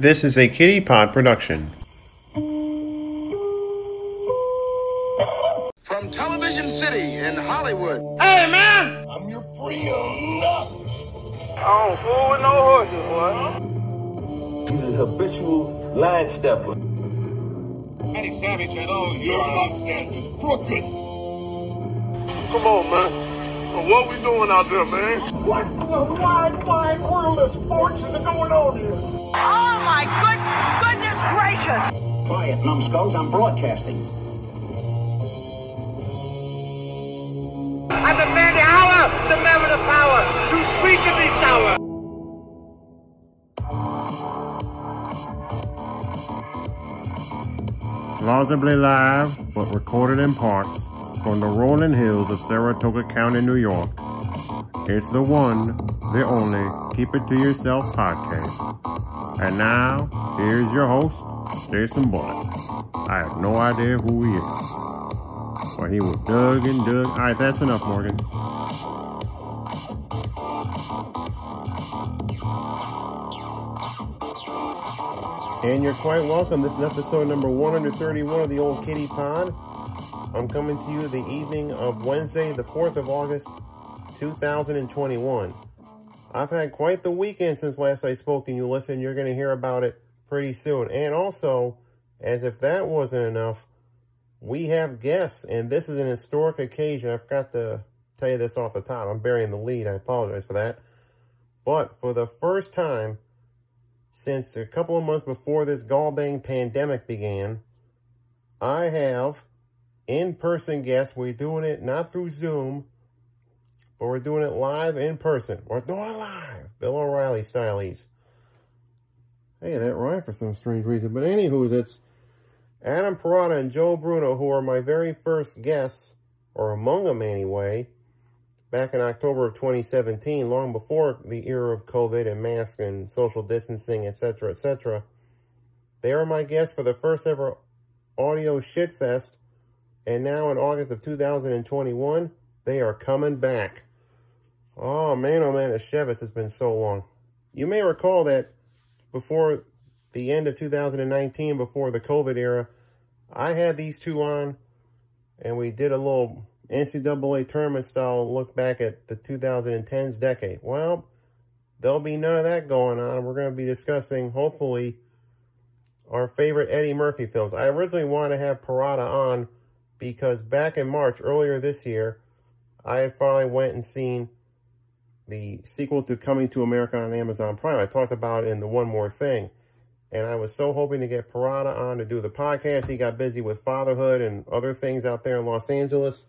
This is a Kitty Pod production. From Television City in Hollywood. Hey, man! I'm your friend. I don't fool with no horses, boy. He's a habitual line stepper. Eddie Savage, hello. Your mustache is crooked. Come on, man. What we doing out there, man? What in the wide, wide world of sports is going on here? Oh, my good, goodness gracious! Quiet, numbskulls, I'm broadcasting. I'm the man the hour, the man with the power, too sweet to be sour. Plausibly live, but recorded in parts from the rolling hills of Saratoga County, New York. It's the one, the only Keep It To Yourself podcast. And now, here's your host, Jason Bullock. I have no idea who he is. But he was dug and dug. Alright, that's enough, Morgan. And you're quite welcome. This is episode number 131 of the Old Kitty Pod. I'm coming to you the evening of Wednesday, the 4th of August, 2021. I've had quite the weekend since last I spoke, and you listen, you're going to hear about it pretty soon. And also, as if that wasn't enough, we have guests, and this is an historic occasion. I forgot to tell you this off the top. I'm burying the lead. I apologize for that. But for the first time since a couple of months before this gall-dang pandemic began, I have in-person guests. We're doing it not through Zoom, but we're doing it live in person. We're doing it live. Bill O'Reilly stylies. Hey, that rhymed for some strange reason. But anywho, it's Adam Parada and Joe Bruno, who are my very first guests, or among them anyway, back in October of 2017, long before the era of COVID and masks and social distancing, etc., etc. They are my guests for the first ever audio shitfest and now in August of 2021, they are coming back. Oh man, oh man, a Shevitz has been so long. You may recall that before the end of 2019, before the COVID era, I had these two on and we did a little NCAA tournament style look back at the 2010s decade. Well, there'll be none of that going on. We're going to be discussing, hopefully, our favorite Eddie Murphy films. I originally wanted to have Parada on because back in March, earlier this year, I finally went and seen the sequel to Coming to America on Amazon Prime. I talked about it in the One More Thing. And I was so hoping to get Parada on to do the podcast. He got busy with fatherhood and other things out there in Los Angeles.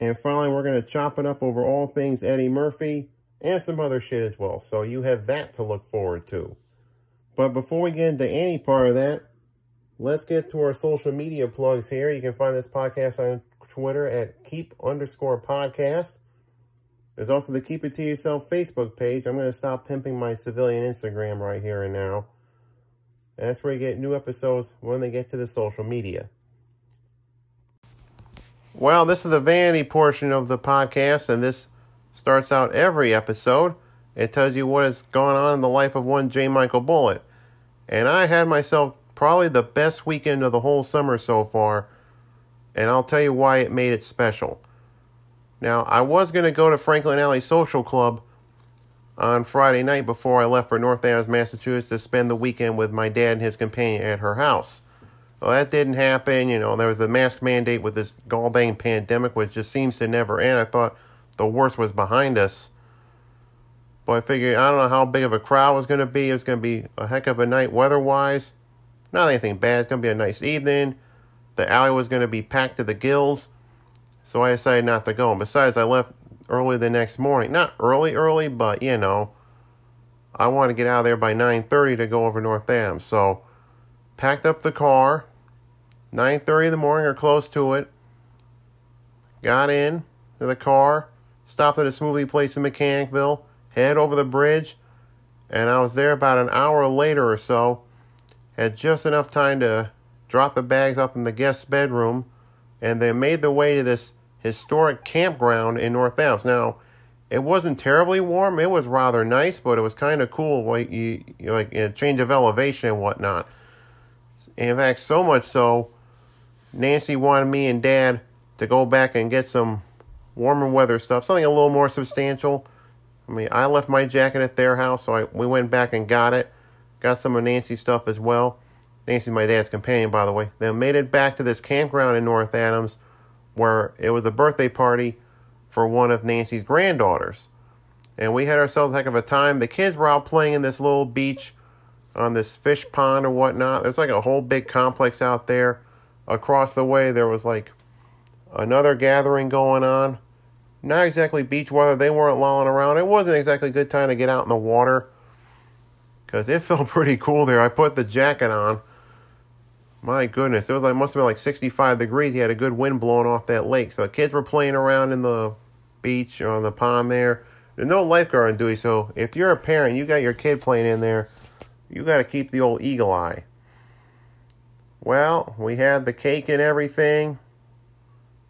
And finally, we're going to chop it up over all things Eddie Murphy and some other shit as well. So you have that to look forward to. But before we get into any part of that, Let's get to our social media plugs here. You can find this podcast on Twitter at keep underscore podcast. There's also the Keep It To Yourself Facebook page. I'm going to stop pimping my civilian Instagram right here and now. And that's where you get new episodes when they get to the social media. Well, this is the vanity portion of the podcast, and this starts out every episode. It tells you what has gone on in the life of one J. Michael Bullitt. And I had myself probably the best weekend of the whole summer so far, and I'll tell you why it made it special. Now, I was going to go to Franklin Alley Social Club on Friday night before I left for North Adams, Massachusetts to spend the weekend with my dad and his companion at her house. Well, that didn't happen. You know, there was a mask mandate with this gall-dang pandemic, which just seems to never end. I thought the worst was behind us. But I figured, I don't know how big of a crowd was going to be. It was going to be a heck of a night weather-wise. Not anything bad. It's going to be a nice evening. The alley was going to be packed to the gills. So I decided not to go. And besides, I left early the next morning. Not early, early, but, you know, I want to get out of there by 9.30 to go over North Adams. So, packed up the car. 9.30 in the morning or close to it. Got in to the car. Stopped at a smoothie place in Mechanicville. Head over the bridge. And I was there about an hour later or so had just enough time to drop the bags off in the guest bedroom, and they made their way to this historic campground in North Adams. Now, it wasn't terribly warm. It was rather nice, but it was kind of cool. Like you, you like a change of elevation and whatnot. In fact, so much so, Nancy wanted me and Dad to go back and get some warmer weather stuff, something a little more substantial. I mean, I left my jacket at their house, so I, we went back and got it. Got some of Nancy's stuff as well. Nancy's my dad's companion, by the way. Then made it back to this campground in North Adams where it was a birthday party for one of Nancy's granddaughters. And we had ourselves a heck of a time. The kids were out playing in this little beach on this fish pond or whatnot. There's like a whole big complex out there. Across the way, there was like another gathering going on. Not exactly beach weather. They weren't lolling around. It wasn't exactly a good time to get out in the water because it felt pretty cool there. I put the jacket on. My goodness, it was like must have been like 65 degrees. You had a good wind blowing off that lake. So the kids were playing around in the beach or on the pond there. There's no lifeguard on duty, so if you're a parent, you got your kid playing in there, you got to keep the old eagle eye. Well, we had the cake and everything.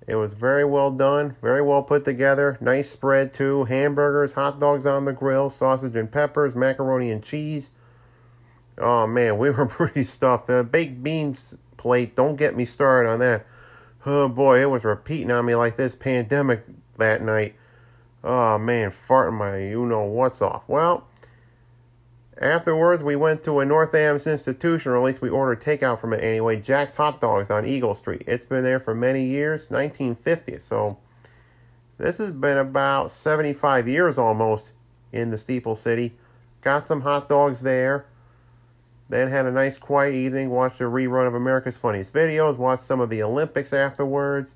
It was very well done, very well put together. Nice spread too. Hamburgers, hot dogs on the grill, sausage and peppers, macaroni and cheese. Oh man, we were pretty stuffed. The baked beans plate, don't get me started on that. Oh boy, it was repeating on me like this pandemic that night. Oh man, farting my you know what's off. Well, afterwards we went to a North Adams institution, or at least we ordered takeout from it anyway. Jack's Hot Dogs on Eagle Street. It's been there for many years, 1950. So this has been about 75 years almost in the Steeple City. Got some hot dogs there. Then had a nice quiet evening, watched a rerun of America's Funniest Videos, watched some of the Olympics afterwards.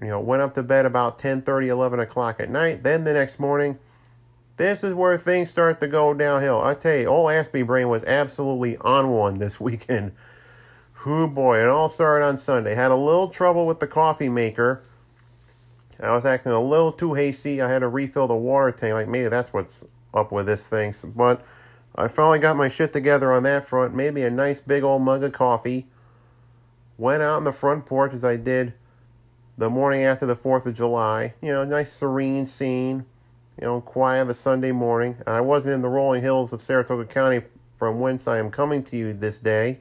You know, went up to bed about 10 30, 11 o'clock at night. Then the next morning, this is where things start to go downhill. I tell you, old Aspie Brain was absolutely on one this weekend. Whoo boy, it all started on Sunday. Had a little trouble with the coffee maker. I was acting a little too hasty. I had to refill the water tank. Like maybe that's what's up with this thing. But I finally got my shit together on that front. Made me a nice big old mug of coffee. Went out on the front porch as I did the morning after the 4th of July. You know, nice serene scene. You know, quiet of a Sunday morning. I wasn't in the rolling hills of Saratoga County from whence I am coming to you this day,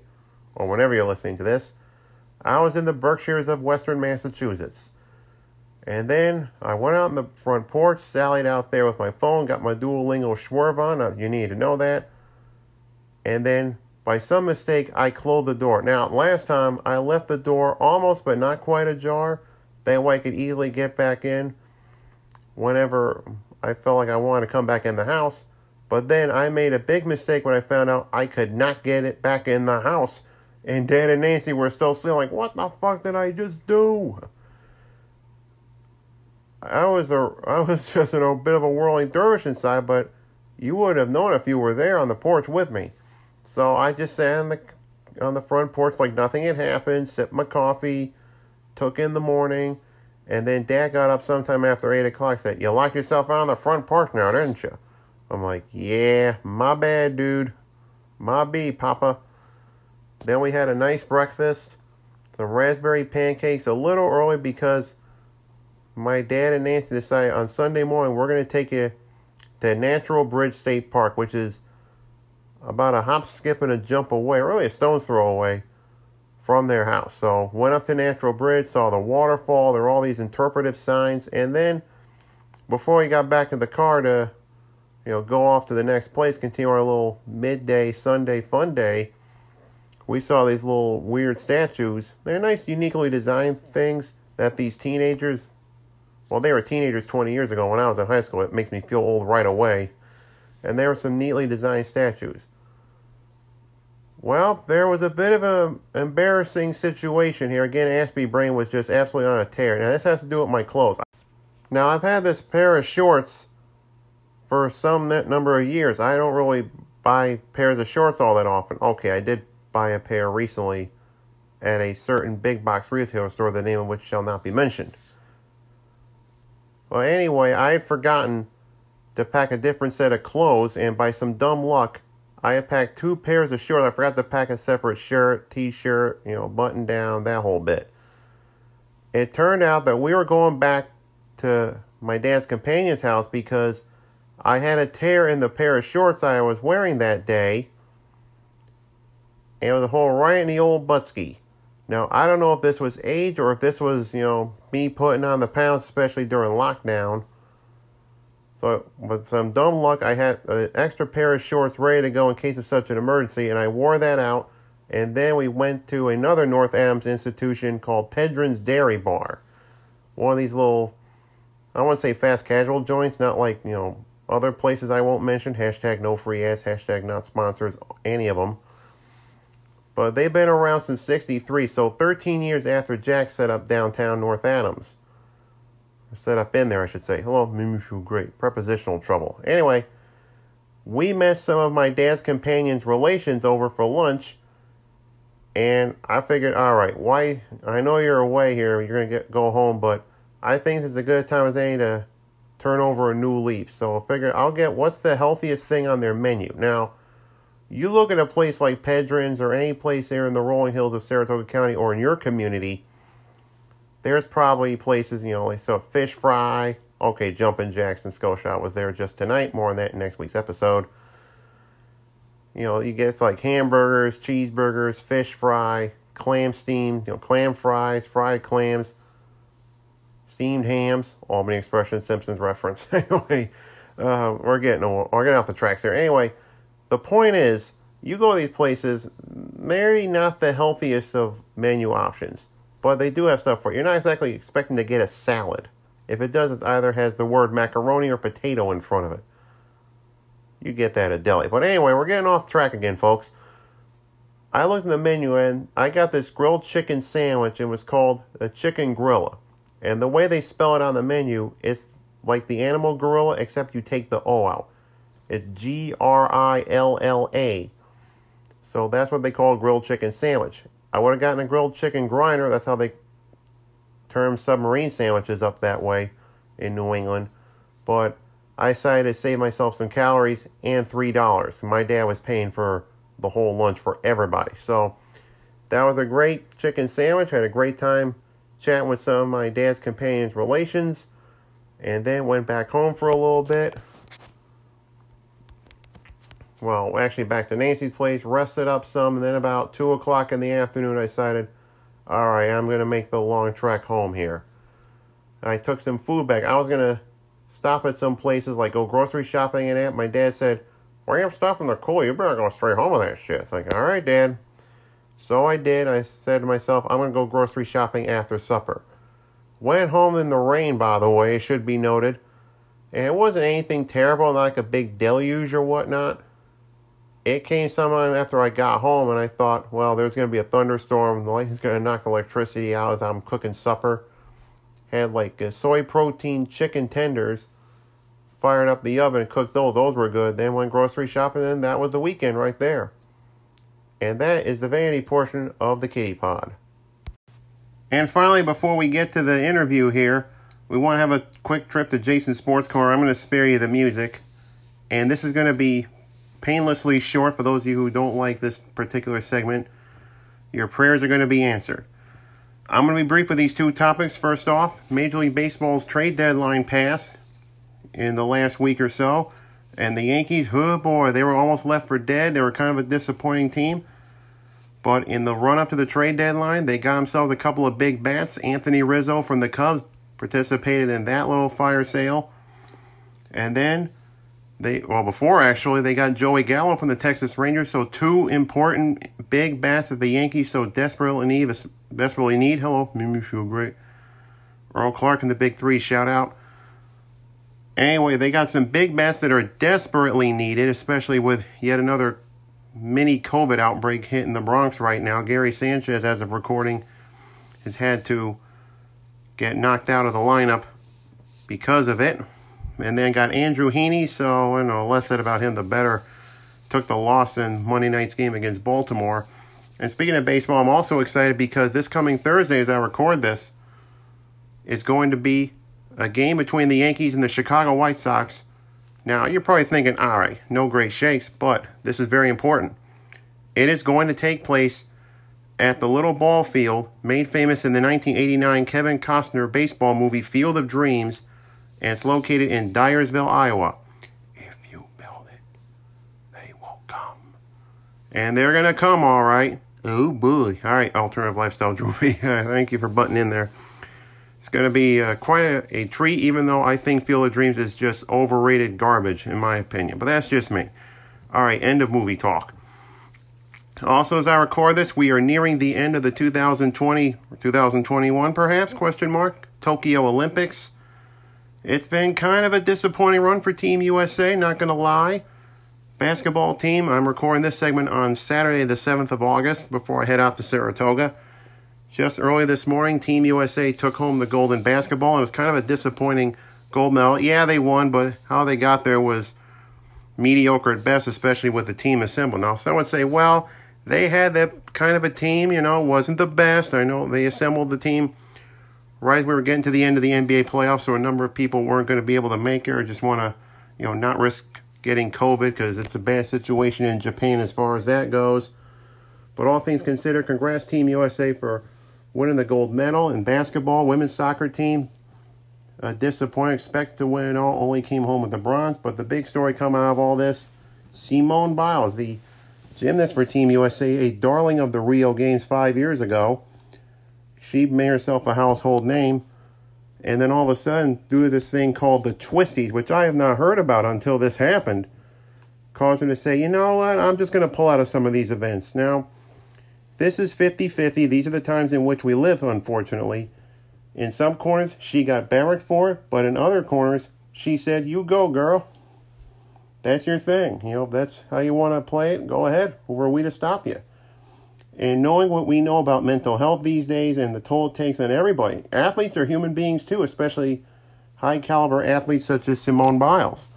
or whenever you're listening to this. I was in the Berkshires of Western Massachusetts. And then I went out on the front porch, sallied out there with my phone, got my Duolingo Schwerv on. Uh, you need to know that. And then, by some mistake, I closed the door. Now, last time I left the door almost but not quite ajar. That way I could easily get back in whenever I felt like I wanted to come back in the house. But then I made a big mistake when I found out I could not get it back in the house. And Dad and Nancy were still sitting like, what the fuck did I just do? I was a I was just in a bit of a whirling dervish inside, but you would have known if you were there on the porch with me. So I just sat on the on the front porch like nothing had happened, sipped my coffee, took in the morning, and then Dad got up sometime after eight o'clock. Said, "You locked yourself out on the front porch now, didn't you?" I'm like, "Yeah, my bad, dude. My B, Papa." Then we had a nice breakfast, some raspberry pancakes, a little early because my dad and Nancy decided on Sunday morning we're going to take you to Natural Bridge State Park, which is about a hop, skip, and a jump away, really a stone's throw away from their house. So went up to Natural Bridge, saw the waterfall. There were all these interpretive signs, and then before we got back in the car to, you know, go off to the next place, continue our little midday Sunday fun day, we saw these little weird statues. They're nice, uniquely designed things that these teenagers well, they were teenagers 20 years ago when I was in high school. It makes me feel old right away. And there were some neatly designed statues. Well, there was a bit of an embarrassing situation here. Again, Aspie Brain was just absolutely on a tear. Now, this has to do with my clothes. Now, I've had this pair of shorts for some number of years. I don't really buy pairs of shorts all that often. Okay, I did buy a pair recently at a certain big box retailer store, the name of which shall not be mentioned. Well, anyway, I had forgotten to pack a different set of clothes, and by some dumb luck, I had packed two pairs of shorts. I forgot to pack a separate shirt, t shirt, you know, button down, that whole bit. It turned out that we were going back to my dad's companion's house because I had a tear in the pair of shorts I was wearing that day. And it was a hole right in the old buttski. Now, I don't know if this was age or if this was, you know, me putting on the pounds, especially during lockdown. So, with some dumb luck, I had an extra pair of shorts ready to go in case of such an emergency, and I wore that out. And then we went to another North Adams institution called Pedrin's Dairy Bar. One of these little, I want to say fast casual joints, not like, you know, other places I won't mention. Hashtag no free ads, hashtag not sponsors, any of them. But they've been around since 63, so 13 years after Jack set up downtown North Adams set up in there, I should say. Hello, made me feel great. Prepositional trouble. Anyway, we met some of my dad's companions' relations over for lunch, and I figured, all right, why? I know you're away here, you're gonna get go home, but I think it's a good time as any to turn over a new leaf. So I figured I'll get what's the healthiest thing on their menu. Now, you look at a place like Pedrin's or any place here in the rolling hills of Saratoga County or in your community there's probably places, you know, like so fish fry. Okay, Jumpin' Jackson Skull Shot was there just tonight. More on that in next week's episode. You know, you get like hamburgers, cheeseburgers, fish fry, clam steam, you know, clam fries, fried clams, steamed hams, Albany Expression Simpsons reference. anyway, uh, we're getting we're getting off the tracks here. Anyway, the point is, you go to these places, maybe not the healthiest of menu options but they do have stuff for it. You're not exactly expecting to get a salad. If it does, it either has the word macaroni or potato in front of it. You get that at deli. But anyway, we're getting off track again, folks. I looked at the menu and I got this grilled chicken sandwich. It was called a chicken grilla. And the way they spell it on the menu, it's like the animal gorilla, except you take the O out. It's G R I L L A. So that's what they call grilled chicken sandwich. I would have gotten a grilled chicken grinder. That's how they term submarine sandwiches up that way in New England. But I decided to save myself some calories and $3. My dad was paying for the whole lunch for everybody. So that was a great chicken sandwich. I had a great time chatting with some of my dad's companions' relations. And then went back home for a little bit well, actually back to Nancy's place, rested up some, and then about 2 o'clock in the afternoon, I decided, all right, I'm going to make the long trek home here. I took some food back. I was going to stop at some places, like go grocery shopping and that. My dad said, you have stuff in the cooler? You better go straight home with that shit. It's like, all right, Dad. So I did. I said to myself, I'm going to go grocery shopping after supper. Went home in the rain, by the way, should be noted. And it wasn't anything terrible, like a big deluge or whatnot it came sometime after I got home, and I thought, well, there's going to be a thunderstorm. The lightning's going to knock electricity out as I'm cooking supper. Had like uh, soy protein chicken tenders, fired up the oven and cooked those. Those were good. Then went grocery shopping, and that was the weekend right there. And that is the vanity portion of the kitty pod. And finally, before we get to the interview here, we want to have a quick trip to Jason's Sports car. I'm going to spare you the music. And this is going to be painlessly short for those of you who don't like this particular segment. Your prayers are going to be answered. I'm going to be brief with these two topics. First off, Major League Baseball's trade deadline passed in the last week or so. And the Yankees, oh boy, they were almost left for dead. They were kind of a disappointing team. But in the run up to the trade deadline, they got themselves a couple of big bats. Anthony Rizzo from the Cubs participated in that little fire sale. And then they well before actually they got Joey Gallo from the Texas Rangers. So two important big bats that the Yankees so desperately need. Desperately need. Hello, made me feel great. Earl Clark and the Big Three. Shout out. Anyway, they got some big bats that are desperately needed, especially with yet another mini COVID outbreak hitting the Bronx right now. Gary Sanchez, as of recording, has had to get knocked out of the lineup because of it and then got Andrew Heaney. So, you know, less said about him, the better. Took the loss in Monday night's game against Baltimore. And speaking of baseball, I'm also excited because this coming Thursday, as I record this, is going to be a game between the Yankees and the Chicago White Sox. Now, you're probably thinking, all right, no great shakes, but this is very important. It is going to take place at the little ball field made famous in the 1989 Kevin Costner baseball movie Field of Dreams and it's located in Dyersville, Iowa. If you build it, they will come. And they're going to come, all right. Oh, boy. All right, Alternative Lifestyle Jewelry. Thank you for butting in there. It's going to be uh, quite a, a, treat, even though I think Field of Dreams is just overrated garbage, in my opinion. But that's just me. All right, end of movie talk. Also, as I record this, we are nearing the end of the 2020, 2021, perhaps, question mark, Tokyo Olympics. It's been kind of a disappointing run for Team USA, not going to lie. Basketball team, I'm recording this segment on Saturday, the 7th of August, before I head out to Saratoga. Just early this morning, Team USA took home the gold in basketball, and it was kind of a disappointing gold medal. Yeah, they won, but how they got there was mediocre at best, especially with the team assembled. Now, some would say, well, they had that kind of a team, you know, wasn't the best. I know they assembled the team right we were getting to the end of the NBA playoffs, so a number of people weren't going to be able to make it or just want to, you know, not risk getting COVID because it's a bad situation in Japan as far as that goes. But all things considered, congrats Team USA for winning the gold medal in basketball. Women's soccer team, uh, disappointed, expect to win all, only came home with the bronze. But the big story coming out of all this, Simone Biles, the gymnast for Team USA, a darling of the Rio Games five years ago. She made herself a household name. And then all of a sudden, through this thing called the Twisties, which I have not heard about until this happened, caused her to say, you know what, I'm just going to pull out of some of these events. Now, this is 50 50. These are the times in which we live, unfortunately. In some corners, she got barracked for it, but in other corners, she said, You go, girl. That's your thing. You know, that's how you want to play it. Go ahead. Who are we to stop you? And knowing what we know about mental health these days and the toll it takes on everybody, athletes are human beings too, especially high caliber athletes such as Simone Biles.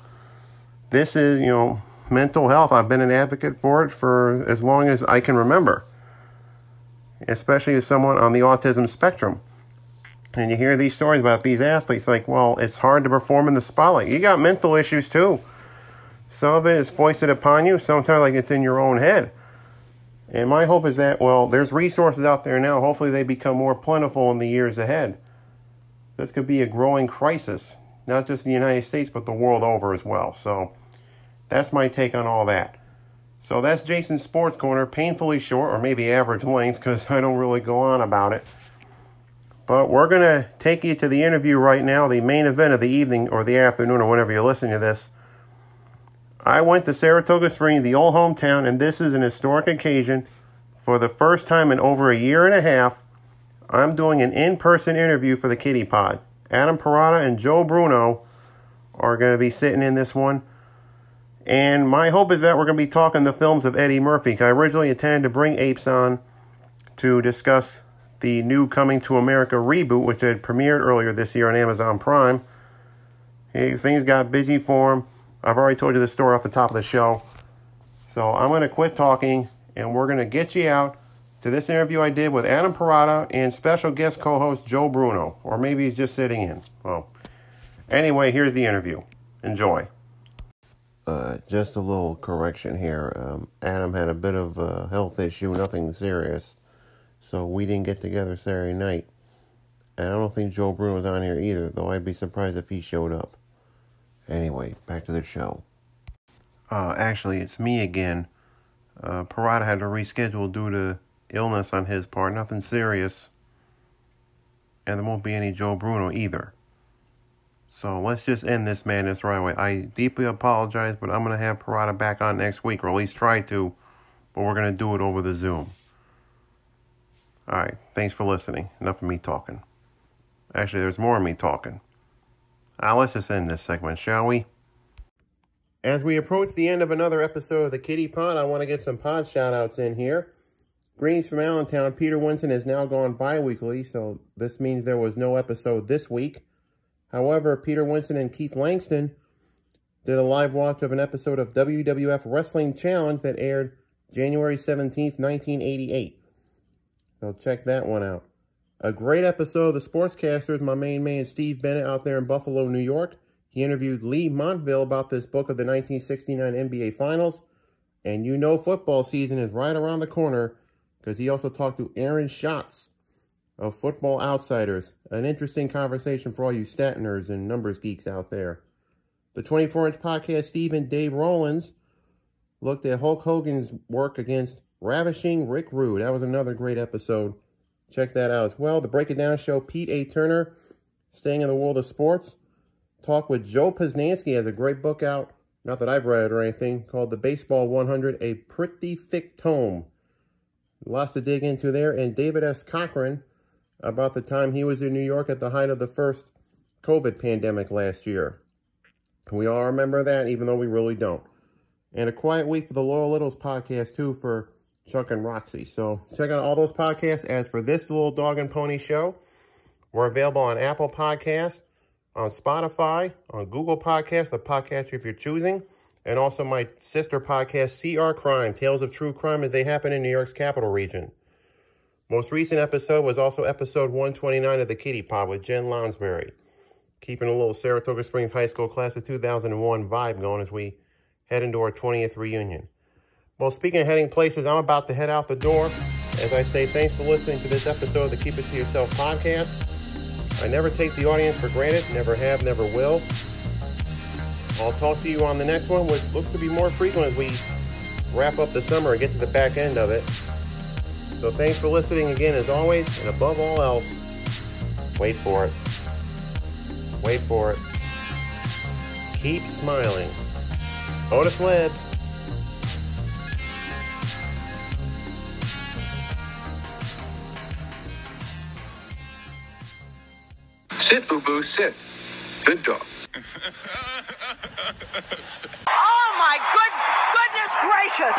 This is, you know, mental health. I've been an advocate for it for as long as I can remember especially as someone on the autism spectrum. And you hear these stories about these athletes, like, well, it's hard to perform in the spotlight. You got mental issues too. Some of it is foisted upon you, sometimes like it's in your own head. And my hope is that, well, there's resources out there now. Hopefully they become more plentiful in the years ahead. This could be a growing crisis, not just in the United States, but the world over as well. So that's my take on all that. So that's Jason's Sports Corner, painfully short, or maybe average length, because I don't really go on about it. But we're going to take you to the interview right now, the main event of the evening or the afternoon, or whenever you're listening to this. I went to Saratoga Springs, the old hometown, and this is an historic occasion. For the first time in over a year and a half, I'm doing an in person interview for the Kitty Pod. Adam Parada and Joe Bruno are going to be sitting in this one. And my hope is that we're going to be talking the films of Eddie Murphy. I originally intended to bring Apes on to discuss the new Coming to America reboot, which had premiered earlier this year on Amazon Prime. Hey, things got busy for him. I've already told you the story off the top of the show. So I'm going to quit talking and we're going to get you out to this interview I did with Adam Parada and special guest co host Joe Bruno. Or maybe he's just sitting in. Well, anyway, here's the interview. Enjoy. Uh, just a little correction here. Um, Adam had a bit of a health issue, nothing serious, so we didn't get together Saturday night. And I don't think Joe Bruno was on here either, though I'd be surprised if he showed up. Anyway, back to the show. Uh, actually, it's me again. Uh, Parada had to reschedule due to illness on his part, nothing serious. And there won't be any Joe Bruno either. So let's just end this madness right away. I deeply apologize, but I'm going to have Parada back on next week, or at least try to, but we're going to do it over the Zoom. All right, thanks for listening. Enough of me talking. Actually, there's more of me talking. Now, let's just end this segment, shall we? As we approach the end of another episode of the Kitty Pod, I want to get some pod shout outs in here. Greens from Allentown, Peter Winston has now gone bi weekly, so this means there was no episode this week. However, Peter Winston and Keith Langston did a live watch of an episode of WWF Wrestling Challenge that aired January 17th, 1988. So check that one out. A great episode of The Sportscasters, my main man Steve Bennett out there in Buffalo, New York. He interviewed Leigh Montville about this book of the 1969 NBA Finals. And you know football season is right around the corner because he also talked to Aaron Schatz of Football Outsiders. An interesting conversation for all you stat nerds and numbers geeks out there. The 24 inch podcast, Steve and Dave Rollins looked at Hulk Hogan's work against Ravishing Rick Rude. That was another great episode. Check that out as well. The Break It Down show, Pete A. Turner, staying in the world of sports. Talk with Joe Posnanski has a great book out, not that I've read or anything, called The Baseball 100, a pretty thick tome. Lots to dig into there. And David S. Cochran about the time he was in New York at the height of the first COVID pandemic last year. We all remember that, even though we really don't. And a quiet week for the Loyal Littles podcast, too, for Chuck and Roxy. So check out all those podcasts. As for this little dog and pony show, we're available on Apple Podcasts, on Spotify, on Google Podcasts, the podcast if you're choosing, and also my sister podcast, CR Crime, Tales of True Crime as they happen in New York's capital region. Most recent episode was also episode 129 of the Kitty Pod with Jen Lounsbury, keeping a little Saratoga Springs High School class of 2001 vibe going as we head into our 20th reunion. Well, speaking of heading places, I'm about to head out the door. As I say, thanks for listening to this episode of the Keep It To Yourself podcast. I never take the audience for granted, never have, never will. I'll talk to you on the next one, which looks to be more frequent as we wrap up the summer and get to the back end of it. So thanks for listening again, as always, and above all else, wait for it. Wait for it. Keep smiling. Otis Labs. Sit, boo boo, sit. Good dog. oh my good goodness gracious!